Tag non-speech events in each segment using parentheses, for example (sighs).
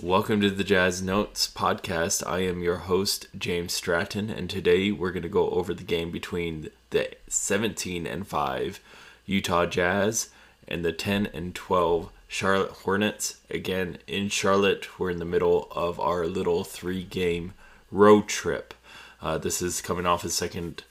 Welcome to the Jazz Notes podcast. I am your host, James Stratton, and today we're going to go over the game between the 17 and 5 Utah Jazz and the 10 and 12 Charlotte Hornets. Again, in Charlotte, we're in the middle of our little three game road trip. Uh, this is coming off a second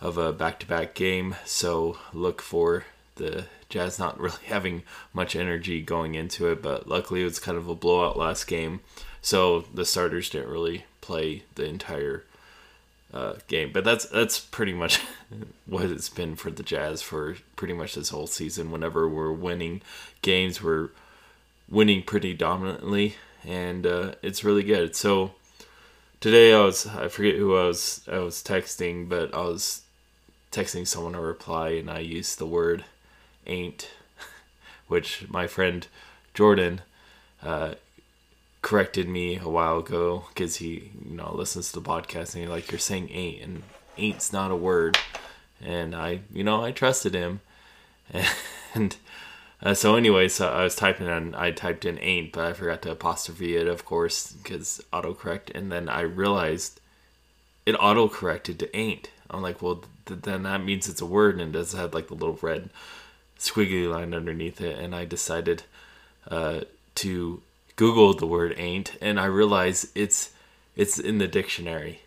of a back to back game, so look for the Jazz not (laughs) really having much energy going into it, but luckily it was kind of a blowout last game, so the starters didn't really play the entire uh, game. But that's that's pretty much (laughs) what it's been for the Jazz for pretty much this whole season. Whenever we're winning games, we're winning pretty dominantly, and uh, it's really good. So today I was I forget who I was I was texting, but I was texting someone a reply, and I used the word ain't, (laughs) which my friend Jordan uh, corrected me a while ago because he, you know, listens to the podcast and he's like, "You're saying ain't, and ain't's not a word." And I, you know, I trusted him, (laughs) and uh, so anyway, so I was typing and I typed in ain't, but I forgot to apostrophe it, of course, because autocorrect, and then I realized it auto corrected to ain't. I'm like, well, th- then that means it's a word and it does have like the little red squiggly line underneath it, and I decided uh, to Google the word ain't, and I realized it's it's in the dictionary.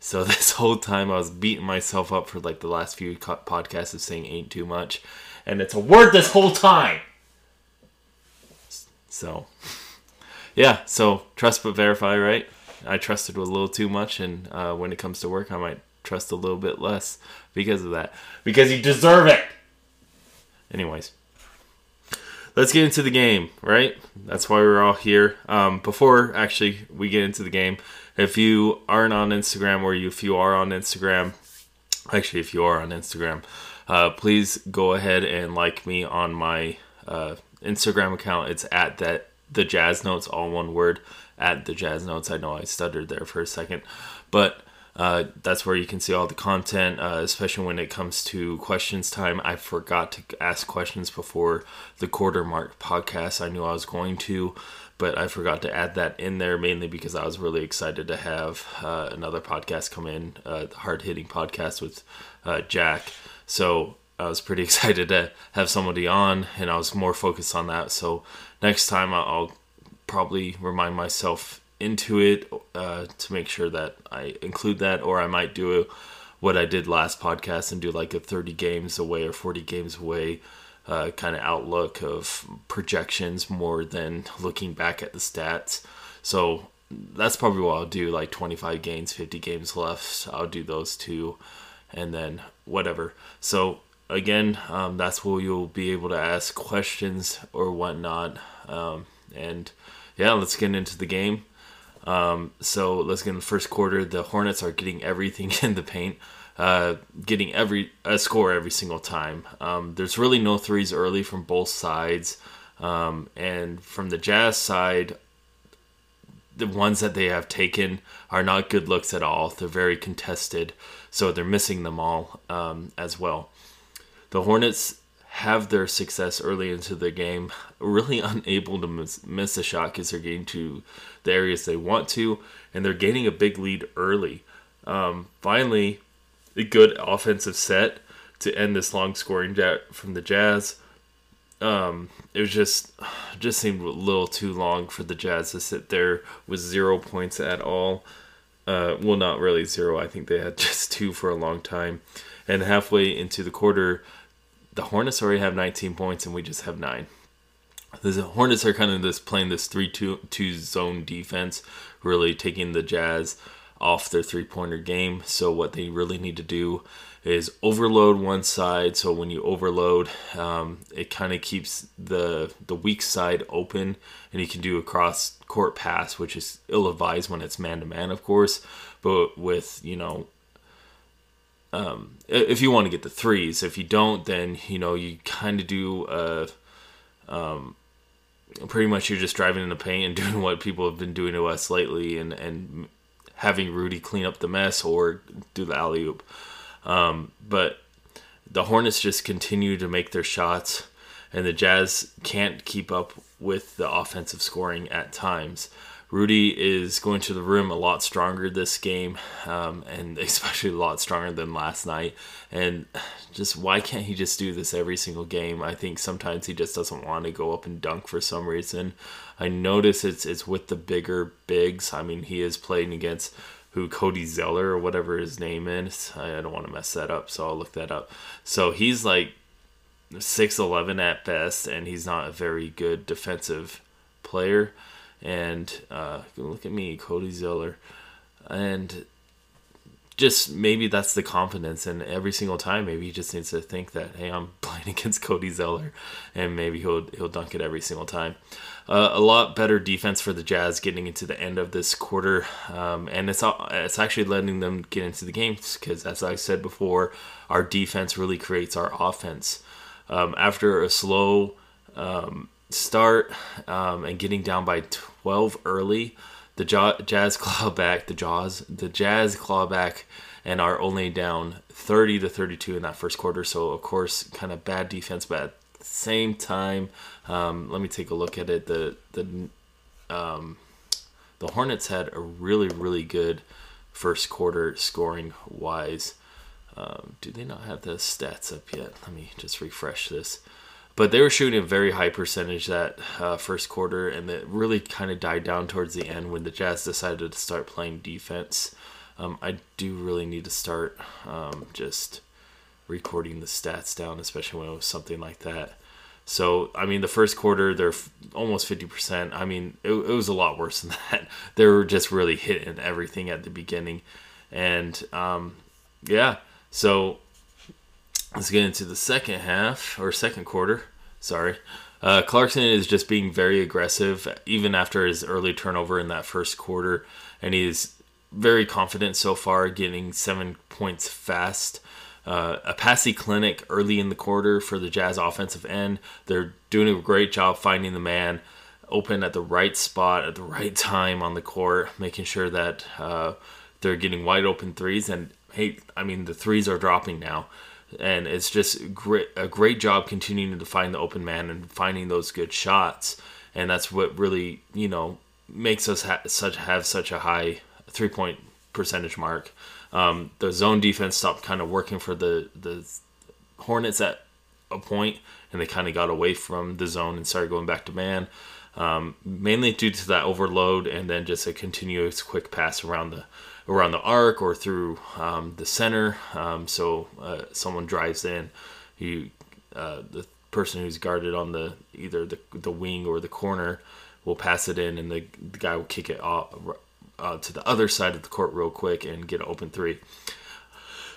So (laughs) this whole time I was beating myself up for like the last few co- podcasts of saying ain't too much, and it's a word this whole time. So, (laughs) yeah. So trust but verify, right? I trusted a little too much, and uh, when it comes to work, I might trust a little bit less because of that. Because you deserve it. Anyways, let's get into the game, right? That's why we're all here. Um, before actually we get into the game, if you aren't on Instagram or if you are on Instagram, actually if you are on Instagram, uh, please go ahead and like me on my uh, Instagram account. It's at that the Jazz Notes, all one word, at the Jazz Notes. I know I stuttered there for a second, but uh, that's where you can see all the content, uh, especially when it comes to questions time. I forgot to ask questions before the quarter mark podcast. I knew I was going to, but I forgot to add that in there mainly because I was really excited to have uh, another podcast come in, uh, hard hitting podcast with uh, Jack. So I was pretty (laughs) excited to have somebody on, and I was more focused on that. So next time I'll probably remind myself into it uh, to make sure that I include that, or I might do what I did last podcast and do like a 30 games away or 40 games away uh, kind of outlook of projections more than looking back at the stats. So that's probably what I'll do like 25 games, 50 games left. I'll do those two and then whatever. So again, um, that's where you'll be able to ask questions or whatnot. Um, and yeah, let's get into the game. Um, so let's get in the first quarter. The Hornets are getting everything (laughs) in the paint, uh, getting every a score every single time. Um, there's really no threes early from both sides, um, and from the Jazz side, the ones that they have taken are not good looks at all. They're very contested, so they're missing them all um, as well. The Hornets have their success early into the game, really (laughs) unable to miss, miss a shot because they're getting to the areas they want to, and they're gaining a big lead early. Um, finally, a good offensive set to end this long scoring jet from the Jazz. Um, it was just (sighs) just seemed a little too long for the Jazz to sit there with zero points at all. Uh, well, not really zero. I think they had (laughs) just two for a long time. And halfway into the quarter, the Hornets already have 19 points and we just have nine. The Hornets are kind of this playing this 3 2, two zone defense, really taking the Jazz off their three pointer game. So, what they really need to do is overload one side. So, when you overload, um, it kind of keeps the, the weak side open, and you can do a cross court pass, which is ill advised when it's man to man, of course. But with, you know, um, if you want to get the threes. If you don't, then you know you kind of do. Uh, um, pretty much you're just driving in the paint and (laughs) doing what people have been doing to us lately, and and having Rudy clean up the mess or do the alley oop. Um, but the Hornets just continue to make their shots, and the Jazz can't keep up with the offensive scoring at times. Rudy is going to the room a lot stronger this game, um, and (laughs) especially a lot stronger than last night. And just why can't he just do this every single game? I think sometimes he just doesn't want to go up and dunk for some reason. I notice it's it's with the bigger bigs. I mean, he is playing against who Cody Zeller or whatever his name is. I don't want to mess that up, so I'll look that up. So he's like six eleven at best, and he's not a very good defensive player. And uh, look at me, Cody Zeller, and just maybe that's the confidence. And every single time, maybe he just needs to think that, hey, I'm (laughs) playing against Cody Zeller, and maybe he'll he'll dunk it every single time. Uh, a lot better defense for the Jazz getting into the end of this quarter, um, and it's it's actually letting them get into the games because, as I said before, our defense really creates our offense. Um, after a slow um, start um, and getting down by 12 early. The Jazz claw back, the Jaws, the Jazz claw back, and are only down 30 to 32 in that first quarter. So of course, kind of bad defense, but at the same time, um, let me take a look at it. The the um, the Hornets had a really really good first quarter scoring wise. Um, do they not have the stats up yet? Let me just refresh this but they were shooting a very high percentage that uh, first quarter, and it really kind of died down towards the end when the Jazz decided to start playing defense. Um, I do really need to start um, just recording the stats down, especially when it was something like that. So, I mean, the first quarter, they're f- almost 50%. I mean, it, it, was a lot worse (laughs) than that. They were just really hitting everything at the beginning. And, um, yeah, so Let's get into the second half or second quarter. Sorry. Uh, Clarkson is just being very aggressive, even after his early turnover in that first quarter, and he's very confident so far, getting seven points fast. Uh, a passy clinic early in the quarter for the Jazz offensive end. They're doing a great job finding the man open at the right spot at the right time on the court, making sure that uh, they're getting wide open threes. And hey, I mean, the threes are dropping now and it's just great a great job continuing to find the open man and finding those good shots. And that's what really you know makes us ha- such have such a high three point percentage mark. Um, the zone defense stopped kind of working for the the hornets at a point and they kind of got away from the zone and started going back to man. Um, mainly due to that overload and then just a continuous quick pass around the around the arc or through um, the center. Um, so uh, someone drives in, you uh, the person who's guarded on the either the the wing or the corner will pass it in, and the, the guy will kick it off, uh, to the other side of the court real quick and get an open three.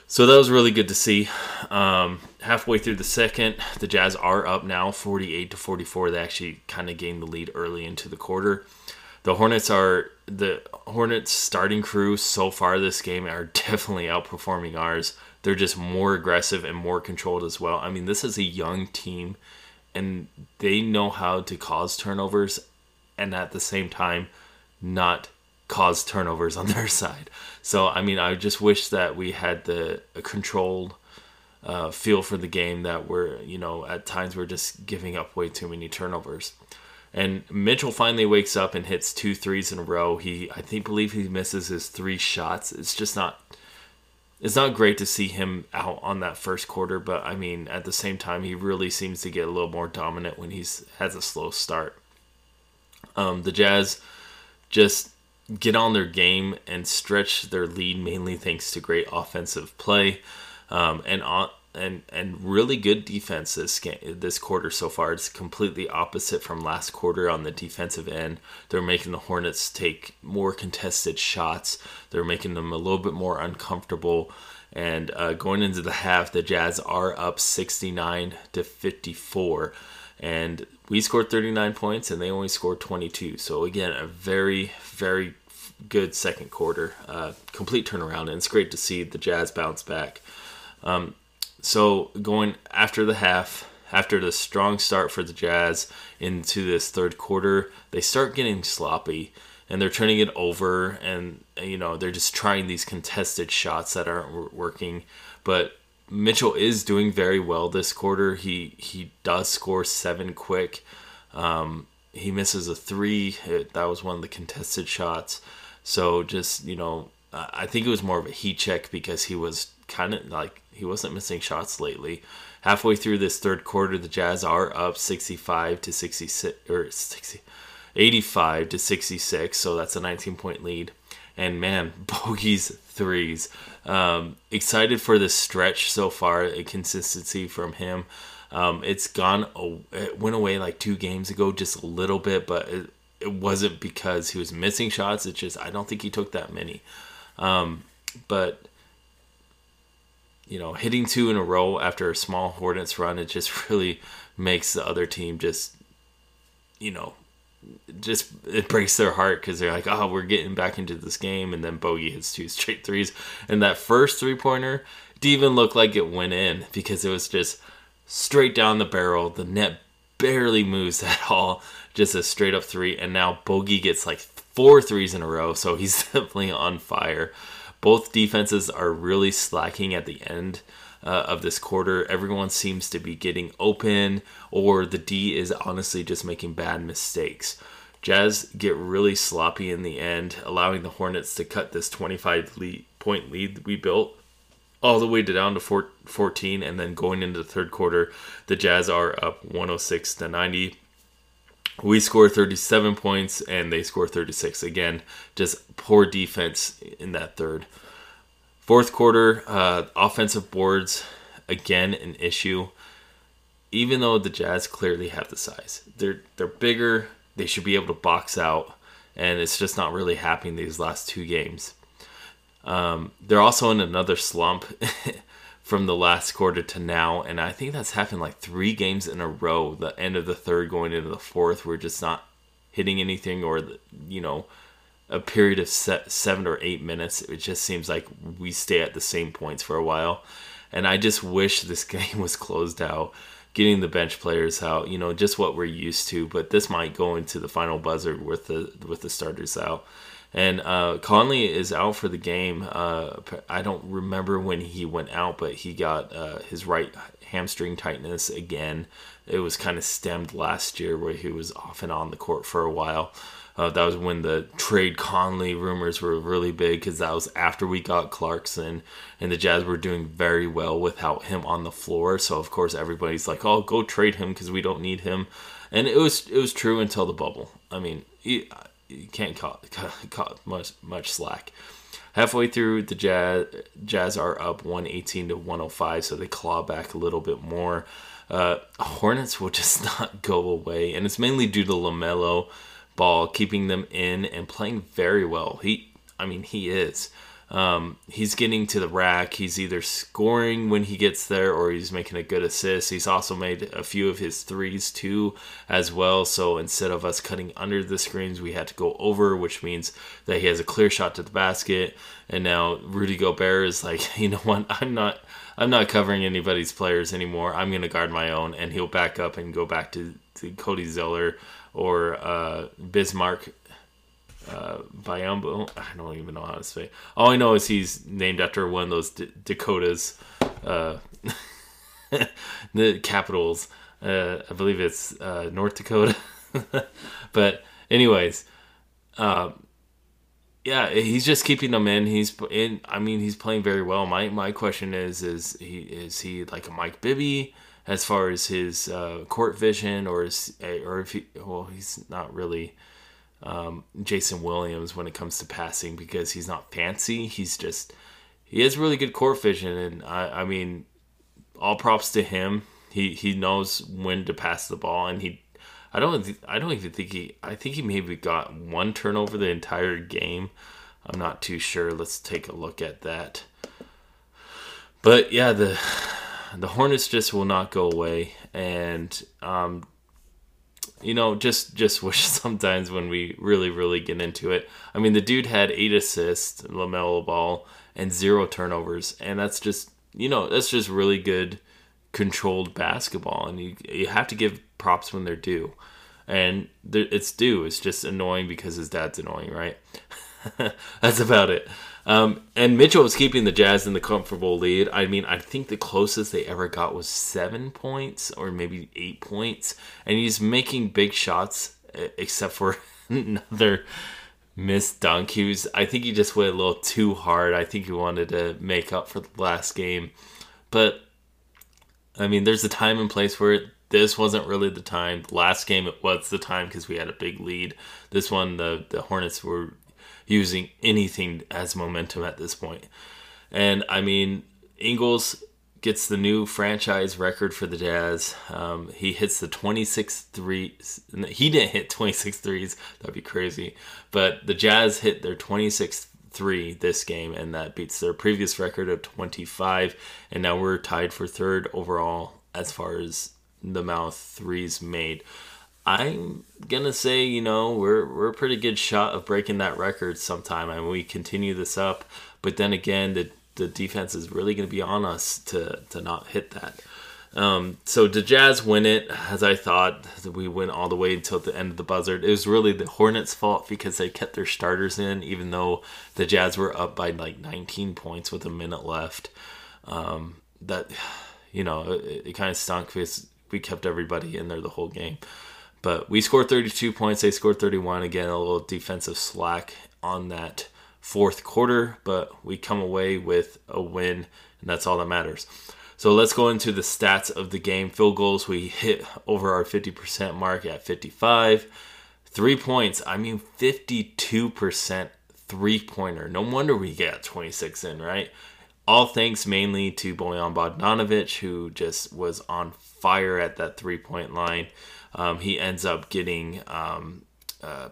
So that was really good to see. Um, halfway through the second, the Jazz are up now, 48 to 44. They actually kind of gained the lead early into the quarter the Hornets are the Hornets starting crew so far this game are (laughs) definitely outperforming ours. They're just more aggressive and more controlled as well. I mean, this is a young team and they know how to cause turnovers and at the same time not cause turnovers (laughs) on their side. So, I mean, I just wish that we had the controlled uh, feel for the game that we're, you know, at times we're just giving up way too many turnovers. And Mitchell finally wakes up and hits two threes in a row. He, I think, believe he misses his three shots. It's just not, it's not great to see him out on that first quarter. But I mean, at the same time, he really seems to get a little more dominant when he's has a slow start. Um, the Jazz just get on their game and stretch their lead mainly thanks to great offensive play. Um, and on, and and really good defense this game this quarter so far. It's completely opposite from last quarter on the defensive end. They're making the Hornets take more contested shots. They're making them a little bit more uncomfortable. And uh, going into the half, the Jazz are up 69 to 54, and we scored 39 points, and they only scored 22. So again, a very very good second quarter, uh, complete turnaround, and it's great to see the Jazz bounce back. Um, so going after the half, after the strong start for the Jazz into this third quarter, they start getting sloppy and they're turning it over and you know they're just trying these contested shots that aren't working but mitchell is doing very well this quarter he he does score seven quick um, he misses a three. It, that was one of the contested shots. So just you know, I think it was more of a heat check because he was kind of like he wasn't missing shots lately. Halfway through this third quarter, the Jazz are up 65 to 66 or 60, 85 to 66. So that's a 19 point lead. And man, (laughs) Bogey's threes. Um, excited for this stretch so far. A consistency from him. Um, it's gone. It went away like two games ago, just a little bit, but it, it wasn't because he was missing shots. It's just I don't think he took that many. Um, but you know, hitting two in a row after a small Hornets run, it just (laughs) really makes the other team just, you know, just it breaks their heart because they're like, oh, we're getting back into this game, and then Bogey hits two (laughs) straight threes, and that first three pointer didn't even look like it went in because it was just straight down the barrel. The net barely moves (laughs) at all, just a straight up three, and now Bogey gets like four threes in a row, so he's definitely on fire. Both defenses are really slacking at the end uh, of this quarter. Everyone seems to be getting open, or the D is honestly just making bad mistakes. Jazz get really sloppy in the end, allowing the Hornets to cut this 25 lead, point lead we built all the way to down to 14 and then going into the third quarter the jazz are up 106 to 90 we score 37 points and they score 36 again just poor defense in that third. Fourth quarter uh, offensive boards again an issue. Even though the jazz clearly have the size they're they're bigger they should be able to box out and it's just not really happening these last two games. Um, they're also in another slump (laughs) from the last quarter to now, and I think that's happened like three games in a row. The end of the third, going into the fourth, we're just not hitting anything, or you know, a period of seven or eight minutes. It just seems like we stay at the same points for a while, and I just wish this (laughs) game was closed out. Getting the bench players out, you know, just what we're used to. But this might go into the final buzzer with the with the starters out. And uh, Conley is out for the game. Uh, I don't remember when he went out, but he got uh, his right hamstring tightness again. It was kind of stemmed last year where he was off and on the court for a while. Uh, that was when the trade Conley rumors were really big because that was after we got Clarkson and the Jazz were doing very well without him on the floor. So of course everybody's like, "Oh, go trade him because we don't need him," and it was it was true until the bubble. I mean, you can't cut, (laughs) cut, much much slack. Halfway through, the Jazz Jazz are up 118 to 105, so they claw back a little bit more. Uh, Hornets will just (laughs) not go away, and it's mainly due to Lamelo Ball keeping them in and playing very well. He, I mean, he is. Um, he's getting to the rack. He's either scoring when he gets there or he's making a good assist. He's also made a few of his threes too, as well. So instead of us cutting under the screens, we had to go over, which means that he has a clear shot to the basket. And now Rudy Gobert is like, (laughs) you know what? I'm not. I'm not covering anybody's players anymore. I'm going to guard my own, and he'll back up and go back to, to Cody Zeller or uh, Bismack uh. I don't even know how to say. All I know is he's named after one of those D- Dakotas, uh, (laughs) the capitals. Uh, I believe it's uh, North Dakota. (laughs) but anyways, uh, yeah, he's just keeping them in. He's in. I mean, he's playing very well. My my question is, is he is he like a Mike Bibby as far as his uh, court vision, or is or if he well, he's not really um, Jason Williams when it comes to passing because he's not fancy. He's just he has really good court vision, and I, I mean, all props to him. He he knows when to pass the ball, and he I don't I don't even think he I think he maybe got one turnover the entire game. I'm not too sure. Let's take a look at that. But yeah, the the Hornets just will not go away, and um, you know, just just (laughs) wish sometimes when we really really get into it. I mean, the dude had eight assists, Lamelo Ball, and zero turnovers, and that's just you know that's just really good controlled basketball, and you you have to give props when they're due, and it's due. It's just annoying because his dad's annoying, right? (laughs) that's about it. Um, and Mitchell was keeping the Jazz in the comfortable lead. I mean, I think the closest they ever got was seven points or maybe eight points. And he's making big shots except for (laughs) another missed dunk. He was, I think he just went a little too hard. I think he wanted to make up for the last game. But, I mean, there's a time and place for it. This wasn't really the time. The last game, it was the time because we had a big lead. This one, the, the Hornets were using anything as momentum at this point. And, I mean, Ingles gets the new franchise record for the Jazz. Um, he hits the 26 threes. He didn't hit 26 threes. That'd be crazy. But the Jazz hit their 26th three this game, and that beats their previous record of 25. And now we're tied for third overall as far as the mouth threes made. I'm gonna say, you know, we're we're a pretty good shot of breaking that record sometime, and we continue this up. But then again, the the defense is really to be on us to to not hit that. Um, so the Jazz win it, as I thought. We went all the way until the end of the buzzer. It was really the Hornets' fault because they kept their starters in, even though the Jazz were up by like 19 points with a minute left. Um, that, (sighs) you know, it, it kind of stunk because we kept everybody in there the whole game. But we scored 32 points. They scored 31. Again, a little defensive slack on that fourth quarter, but we come away with a win, and that's all that matters. So let's go into the stats of the game. Field goals, we hit over our 50% mark at 55. Three points, I mean 52% three pointer. No wonder we get 26 in, right? All thanks mainly to Bojan Bogdanovic, who just was on fire at that three point line. Um, he ends up getting um, uh,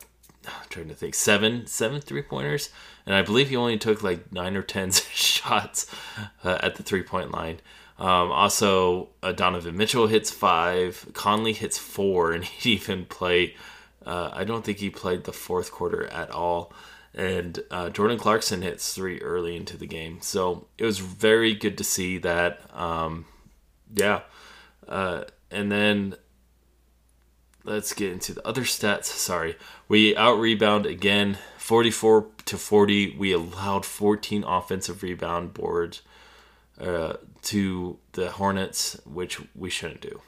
I'm trying to think seven seven three pointers, and I believe he only took like nine or ten (laughs) shots uh, at the three point line. Um, also, uh, Donovan Mitchell hits five. Conley hits four, and (laughs) he even played. Uh, I don't think he played the fourth quarter at all. And uh, Jordan Clarkson hits three early into the game, so it was very good to see that. Um, yeah, uh, and then let's get into the other stats. Sorry. We out rebound again, 44 to 40. We allowed 14 offensive rebound boards uh, to the Hornets, which we shouldn't do.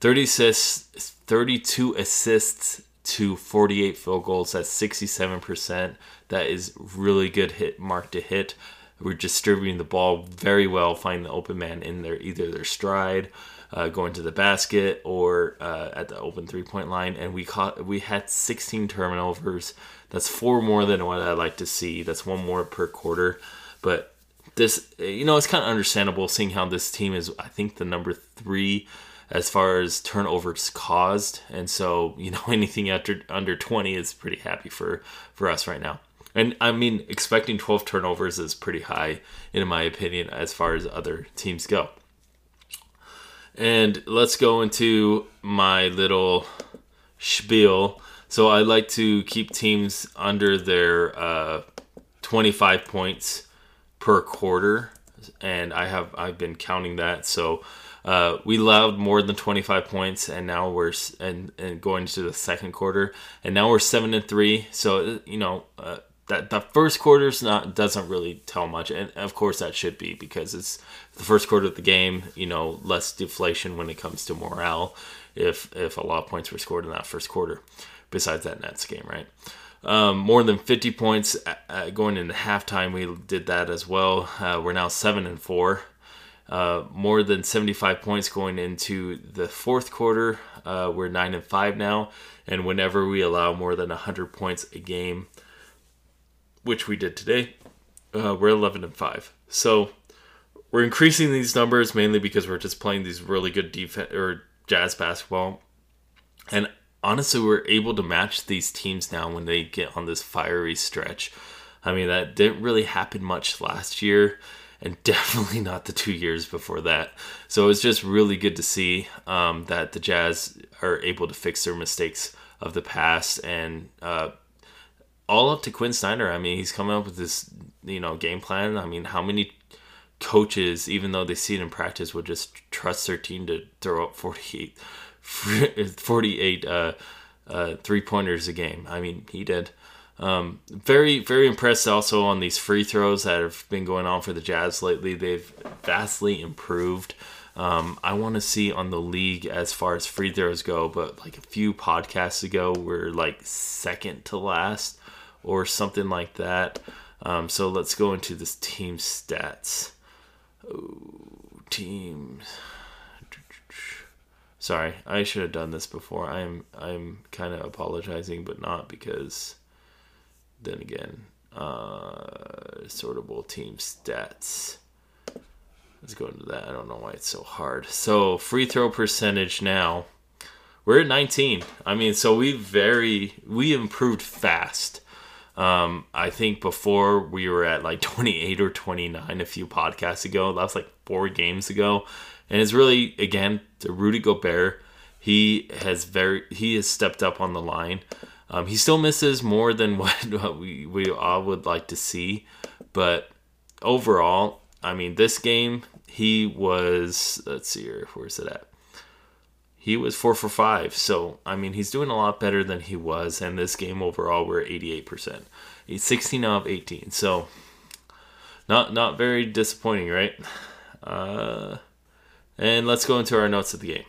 30 assists, 32 assists to 48 field goals. That's 67%. That is really good hit mark to hit. We're distributing the ball very well, finding the open man in their either their stride uh, going to the basket or uh, at the open three point line, and we caught we had 16 turnovers. That's four more than what I like to see. That's one more per quarter, but this you know it's kind of understandable seeing how this team is. I think the number three as far as turnovers caused, and so you know (laughs) anything after under 20 is pretty happy for for us right now. And I mean, expecting 12 turnovers is pretty high, in my opinion, as far as other teams go. And let's go into my little spiel. So I like to keep teams under their uh, 25 points per quarter, and I have I've been counting that. So uh, we allowed more than 25 points, and now we're and and going to the second quarter, and now we're seven and three. So you know. Uh, that the first quarter's not doesn't really tell much, and of course that should be because it's the first quarter of the game. You know, less deflation when it comes to morale if if a lot of points were scored in that first quarter. Besides that Nets game, right? Um, more than 50 points uh, going into halftime. We did that as well. Uh, we're now seven and four. Uh, more than 75 points going into the fourth quarter. Uh, we're nine and five now, and whenever we allow more than 100 points a game, which we did today, uh, we're 11 and 5. So we're increasing these numbers mainly because we're just playing these really good defense or jazz basketball. And honestly, we're able to match these teams now when they get on this fiery stretch. I mean, that didn't really happen much last year and (laughs) definitely not the two years before that. So it's just really good to see um, that the Jazz are able to fix their mistakes of the past and uh, all up to Quinn Snyder. I mean, he's coming up with this, you know, game plan. I mean, how many coaches, even though they see it in practice, would just trust their team to throw up 48, (laughs) 48 uh, uh, three pointers a game? I mean, he did. Um, very, very impressed also on these free throws that have been going on for the Jazz lately. They've vastly improved. Um, I want to see on the league as far as free throws go, but like a few podcasts ago, we're like second to last or something like that. Um, so let's go into this team stats. Oh, teams. Sorry, I should have done this before. I'm I'm kind of apologizing, but not because. Then again, uh, sortable team stats. Let's go into that. I don't know why it's so hard. So free throw percentage now. We're at 19. I mean, so we very we improved fast. Um, I think before we were at like (laughs) 28 or 29 a few podcasts ago. That was like four games ago, and it's really again to Rudy Gobert. He has very he has stepped up on the line. Um, he still misses more than (laughs) what, what we we all would like to see, but overall, I mean, this game he was. Let's see here. Where's it at? He was four for five. So I mean, he's doing a lot better than he was. And this game overall, we're eighty eight percent. He's sixteen out of eighteen. So not not very disappointing, right? Uh, and let's go into our notes of the game.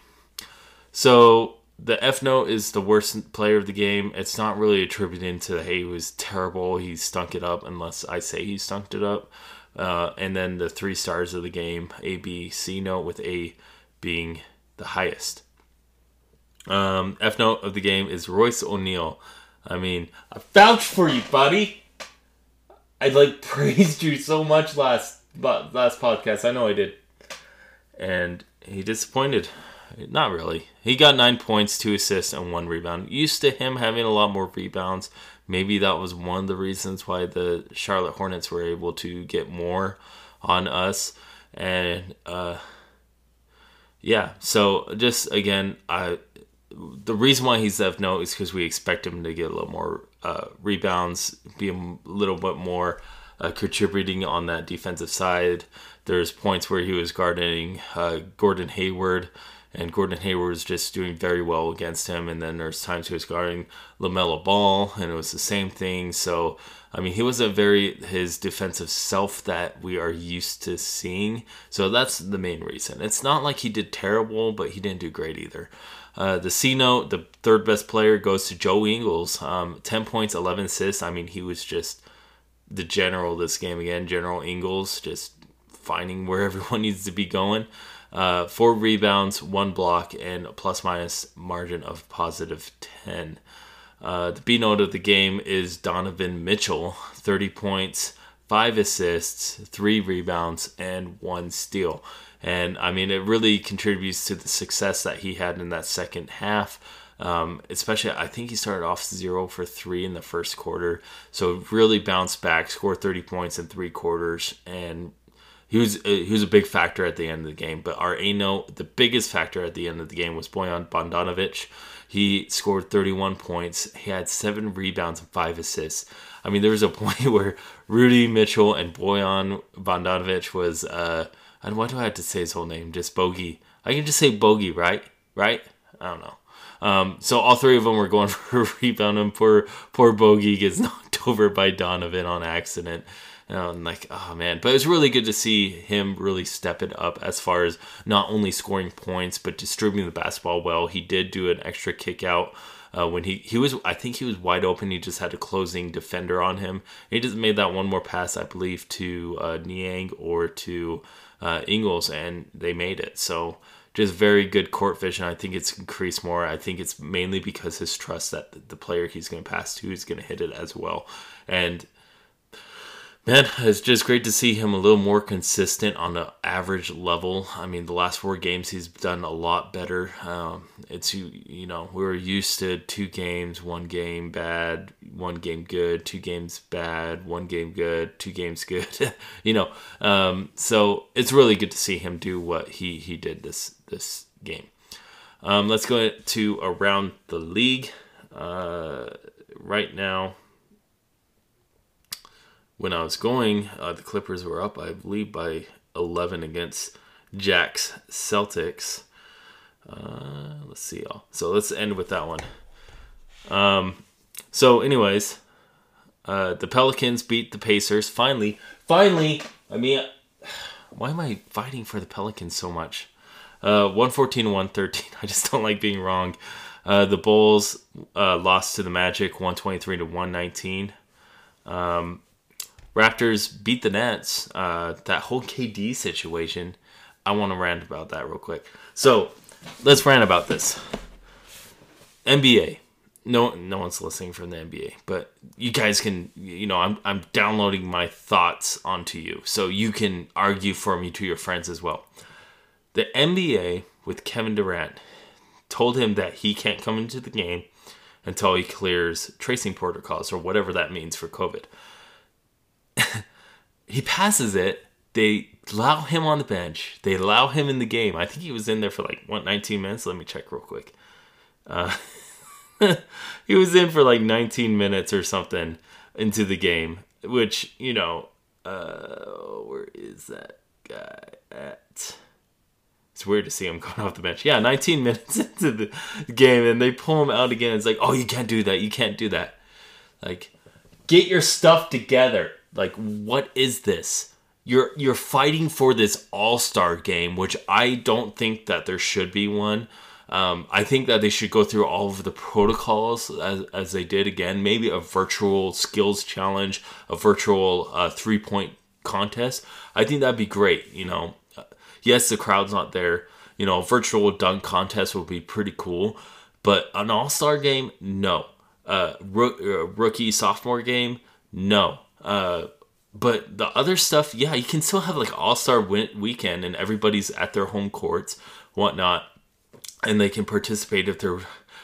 So the F note is the worst player of the game. It's not really attributed to hey, he was terrible, he stunk it up, unless I say he stunk it up. Uh, and then the three stars of the game, A, B, C note, with A being the highest. Um, F note of the game is Royce O'Neale. I mean, I vouched for you, buddy. I like (laughs) praised you so much last but last podcast. I know I did, and he disappointed. Not really. He got nine points, two assists, and one rebound. Used to him having a lot more rebounds. Maybe that was one of the reasons why the Charlotte Hornets were able to get more on us. And uh, yeah, so just again, I the reason why he's left note is because we expect him to get a little more uh, rebounds, be a little bit more uh, contributing on that defensive side. There's points where he was guarding uh, Gordon Hayward and Gordon Hayward was just doing very well against him. And then there's times he was guarding LaMelo Ball, and it was the same thing. So, I mean, he wasn't very his defensive self that we are used to seeing. So that's the main reason. It's not like he did terrible, but he didn't do great either. Uh, the C note, the third best player, goes to Joe Ingles. Um, 10 points, 11 assists. I mean, he was just the general this game again. General Ingles, just finding where (laughs) everyone needs to be going. Uh, four rebounds, one block, and a plus minus margin of positive 10. Uh, the B note of the game is Donovan Mitchell, 30 points, five assists, three rebounds, and one steal. And I mean, it really contributes to the success that he had in that second half. Um, especially, I think he started off zero for three in the first quarter. So really bounced back, scored 30 points in three quarters, and he was uh, he was a big factor at the end of the game. But our note, the biggest factor at the end of the game was Bojan Bogdanovic. He scored 31 points. He had seven rebounds and five assists. I mean, there was a (laughs) point where Rudy Mitchell and Bojan Bogdanovic was. Uh, and why do I have to say his whole name? Just Bogey. I can just say Bogey, right? Right? I don't know. Um, so all three of them were going (laughs) for a rebound, and poor poor Bogey gets (laughs) knocked over by Donovan on accident. And like, oh man, but it was really good to see him really step it up as far as not only scoring points but distributing the basketball well. He did do an extra kick out uh, when he he was I think he was wide open. He just had a closing defender on him. He just made that one more pass, I believe, to uh, Niang or to uh, Ingles, and they made it. So just very good court vision. I think it's increased more. I think it's mainly because his trust that the player he's going to pass to is going to hit it as well. And Man, it's just great to see him a little more consistent on the average level. I mean, the last four games he's done a lot better. Um, it's you, know, we were used to two games, one game bad, one game good, two games bad, one game good, two games good. (laughs) you know, um, so it's really good to see him do what he he did this this game. Um, let's go to around the league. Uh, right now, when I was going, uh, the Clippers were up, I believe, by 11 against Jack's Celtics. Uh, let's see, y'all. So let's end with that one. Um, so, anyways, uh, the Pelicans beat the Pacers. Finally, finally. I mean, why am I fighting for the Pelicans so much? Uh, 114 113. (laughs) I just don't like being wrong. Uh, the Bulls uh, lost to the Magic 123 to 119. Um, Raptors beat the Nets. Uh, that whole KD situation, I want to rant about that real quick. So let's rant about this. NBA. No, no one's listening from the NBA, but you guys can, you know, I'm, I'm downloading my thoughts onto you, so you can argue for me to your friends as well. The NBA with Kevin Durant told him that he can't come into the game until he clears tracing protocols or whatever that means for COVID. (laughs) he passes it. They allow him on the bench. They allow him in the game. I think he was in there for like what 19 minutes. Let me check real quick. Uh, (laughs) he was in for like 19 minutes or something into the game, which you know, uh, where is that guy at? It's weird to see him (laughs) going off the bench. Yeah, 19 minutes into the game, and they pull him out again. It's like, oh, you can't do that. You can't do that. Like, get your stuff together. Like, what is this? You're you're fighting for this All Star game, which I don't think that there should be one. Um, I think that they should go through all of the protocols as, as they did again. Maybe a virtual skills challenge, a virtual uh, three point contest. I think that'd be great. You know, yes, the crowd's not there. You know, a virtual dunk contest would be pretty cool, but an all star game, no. Uh, ro- uh, rookie sophomore game, no. Uh, but the other stuff, yeah, you can still have like all star weekend and everybody's at their home courts, whatnot, and they can participate if they're.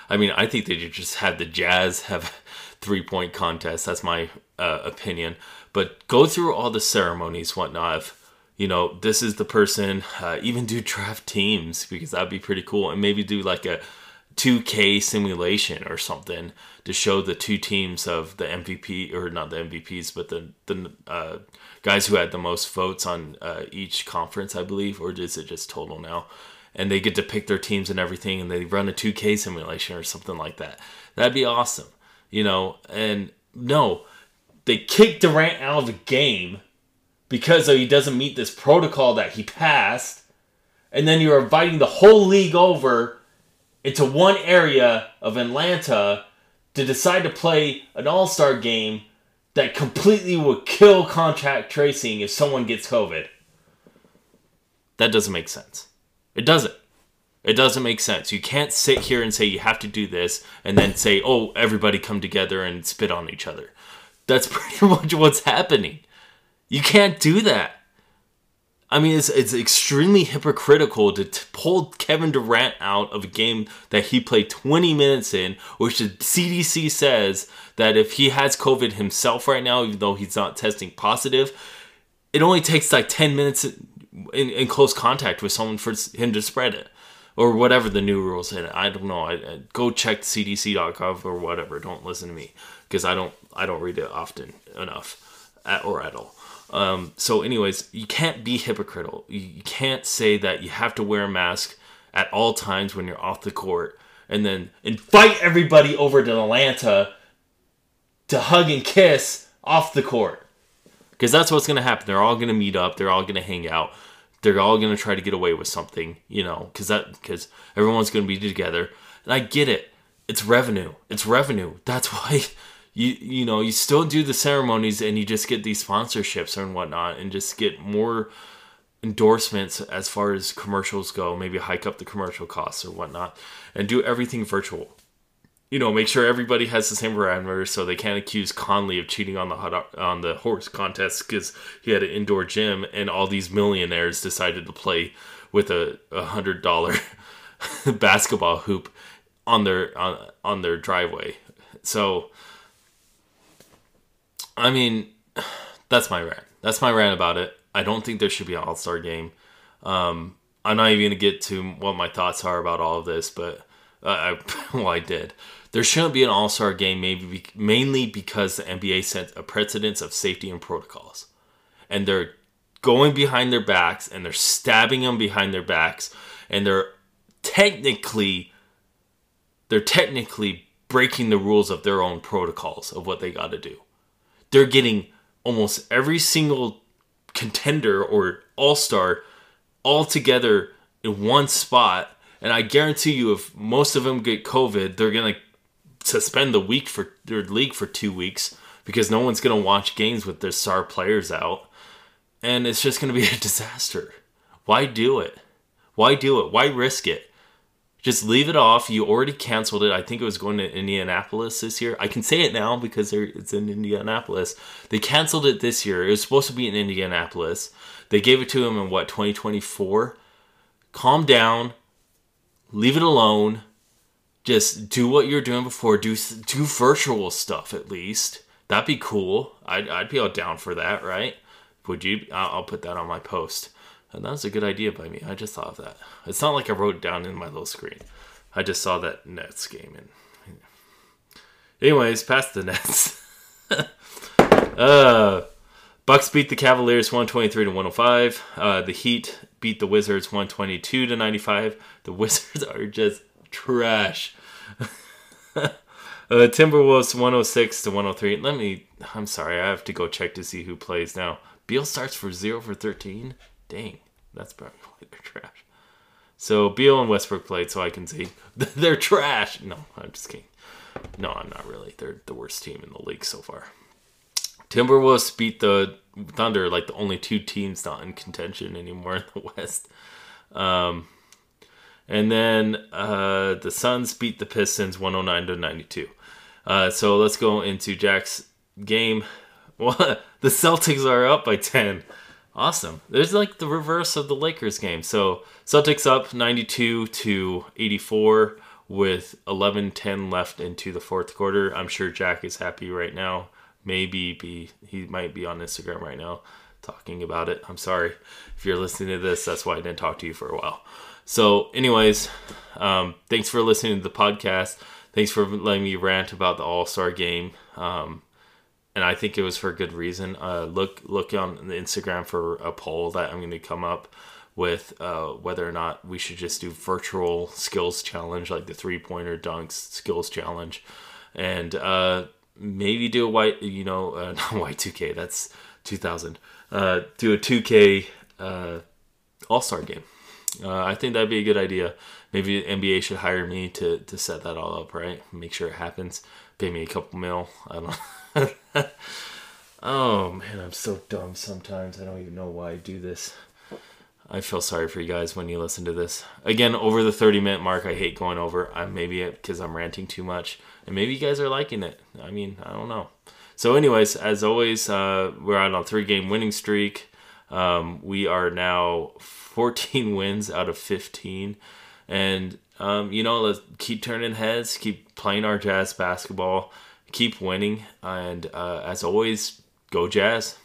I mean, I think they just have the Jazz have (laughs) three point contest. That's my uh, opinion. But go through all the ceremonies, whatnot. If, you know, this is the person, uh, even do draft teams because that'd be pretty cool. And maybe do like a 2K simulation or something to show the two teams of the MVP, or not the MVPs, but the, the uh, guys who had the most votes on uh, each conference, I believe. Or is it just total now? And they get to pick their teams and everything, and they run a 2K simulation or something like that. That'd be awesome, you know. And no, they kick Durant out of the game because he doesn't meet this protocol that he passed, and then you're inviting the whole league over into one area of Atlanta to decide to play an all star game that completely would kill contact tracing if someone gets COVID. That doesn't make sense. It doesn't. It doesn't make sense. You can't sit here and say you have to do this and then say, oh, everybody come together and spit on each other. That's (laughs) pretty much what's happening. You can't do that. I mean, it's, it's extremely hypocritical to t- pull Kevin Durant out of a game that he played 20 minutes in, which the CDC says that if he has COVID himself right now, even though he's not testing positive, it only takes like 10 minutes in, in close contact with someone for him to spread it. Or whatever the new rules in I don't know. I, I go check CDC.gov or whatever. Don't listen to me because I don't I don't read it often enough at, or at all. Um, so, anyways, you can't be hypocritical. You, can't say that you have to wear a mask at all times when you're off the court and then invite everybody over to Atlanta to hug and kiss off the court. Because that's what's going to happen. They're all going to meet up, they're all going to hang out. They're all going to try to get away with something, you know, because that because everyone's going to be together. And I get it. It's revenue. It's revenue. That's (laughs) why you you know you still do the ceremonies and you just get these sponsorships and whatnot and just get more endorsements as far as commercials go maybe hike up the commercial costs or whatnot and do everything virtual. You know make sure everybody has the same parameters so they can't accuse conley of cheating on the hot, on the horse contest because he had an indoor gym and all these millionaires decided to play with a, a hundred dollar (laughs) basketball hoop on their on, on their driveway. So I mean, (sighs) that's my rant. That's my rant about it. I don't think there should be an All Star game. Um, I'm not even gonna get to what my thoughts are about all of this, but uh, I, (laughs) well, I did. There shouldn't be an All Star game, maybe be, mainly because the NBA set a precedence of safety and protocols, and they're going behind their backs and they're stabbing them behind their backs, and they're technically they're technically breaking the rules of their own protocols of what they got to do they're getting almost every single contender or all star all together in one spot. And I guarantee you, if most of them get COVID, they're gonna suspend the week for their league for two weeks because no one's gonna watch games with their star players out, and it's just gonna be (laughs) a disaster. Why do it? Why do it? Why risk it? Just leave it off. You already canceled it. I think it was going to Indianapolis this year. I can say it now because it's in Indianapolis. They canceled it this year. It was supposed to be in Indianapolis. They gave it to him in what 2024. Calm down. Leave it alone. Just do what you're doing before. Do do virtual stuff at least. That'd be cool. I'd I'd be all down for that, right? Would you? I'll, I'll put that on my post. And that was a good idea by me. I just thought of that. It's not like I wrote down in my little screen. I just saw that Nets game and anyways, past the Nets. (laughs) uh Bucks beat the Cavaliers 123 to 105. Uh, the Heat beat the Wizards 122 to 95. The (laughs) Wizards are just trash. (laughs) uh, Timberwolves 106 to 103. Let me. I'm sorry. I have to go check to see who plays now. Beal starts for zero for 13. Dang, that's probably why they're trash. So Beal and Westbrook played, so I can see (laughs) they're trash. No, I'm just kidding. No, I'm not really. They're the worst team in the league so far. Timberwolves beat the Thunder, like the only two teams not in contention anymore in the West. Um, and then uh, the Suns beat the Pistons 109 to 92. Uh, so let's go into Jack's game. (laughs) The Celtics are up by 10. Awesome. There's like the reverse of the Lakers game. So Celtics up 92 to 84 with 11-10 left into the fourth quarter. I'm sure Jack is happy right now. Maybe be he might be on Instagram right now talking about it. I'm sorry if you're listening to this. That's why I didn't talk to you for a while. So, anyways, um, thanks for listening to the podcast. Thanks for letting me rant about the All Star game. Um, and I think it was for good reason. Uh, look look on Instagram for a poll that I'm going to come up with uh, whether or not we should just do virtual skills challenge like the three pointer dunks skills challenge, and uh, maybe do a white you know uh, (laughs) not white two K that's two thousand. Uh, do a two K uh, All Star game. I think that'd be a good idea. Maybe NBA should hire me to to set that all up right. Make sure it happens. Pay me a couple mil. I don't. (laughs) (laughs) oh man, I'm so dumb sometimes. I don't even know why I do this. I feel sorry for you guys when you listen to this. Again, over the 30 minute mark, I hate going over. I maybe because I'm ranting too much, and maybe you guys are liking it. I mean, I don't know. So, anyways, as always, uh, we're on a three game winning streak. Um, we are now 14 (laughs) wins out of 15, and um, you know, let's keep turning heads, keep playing our jazz basketball keep winning. And uh, as always, go Jazz.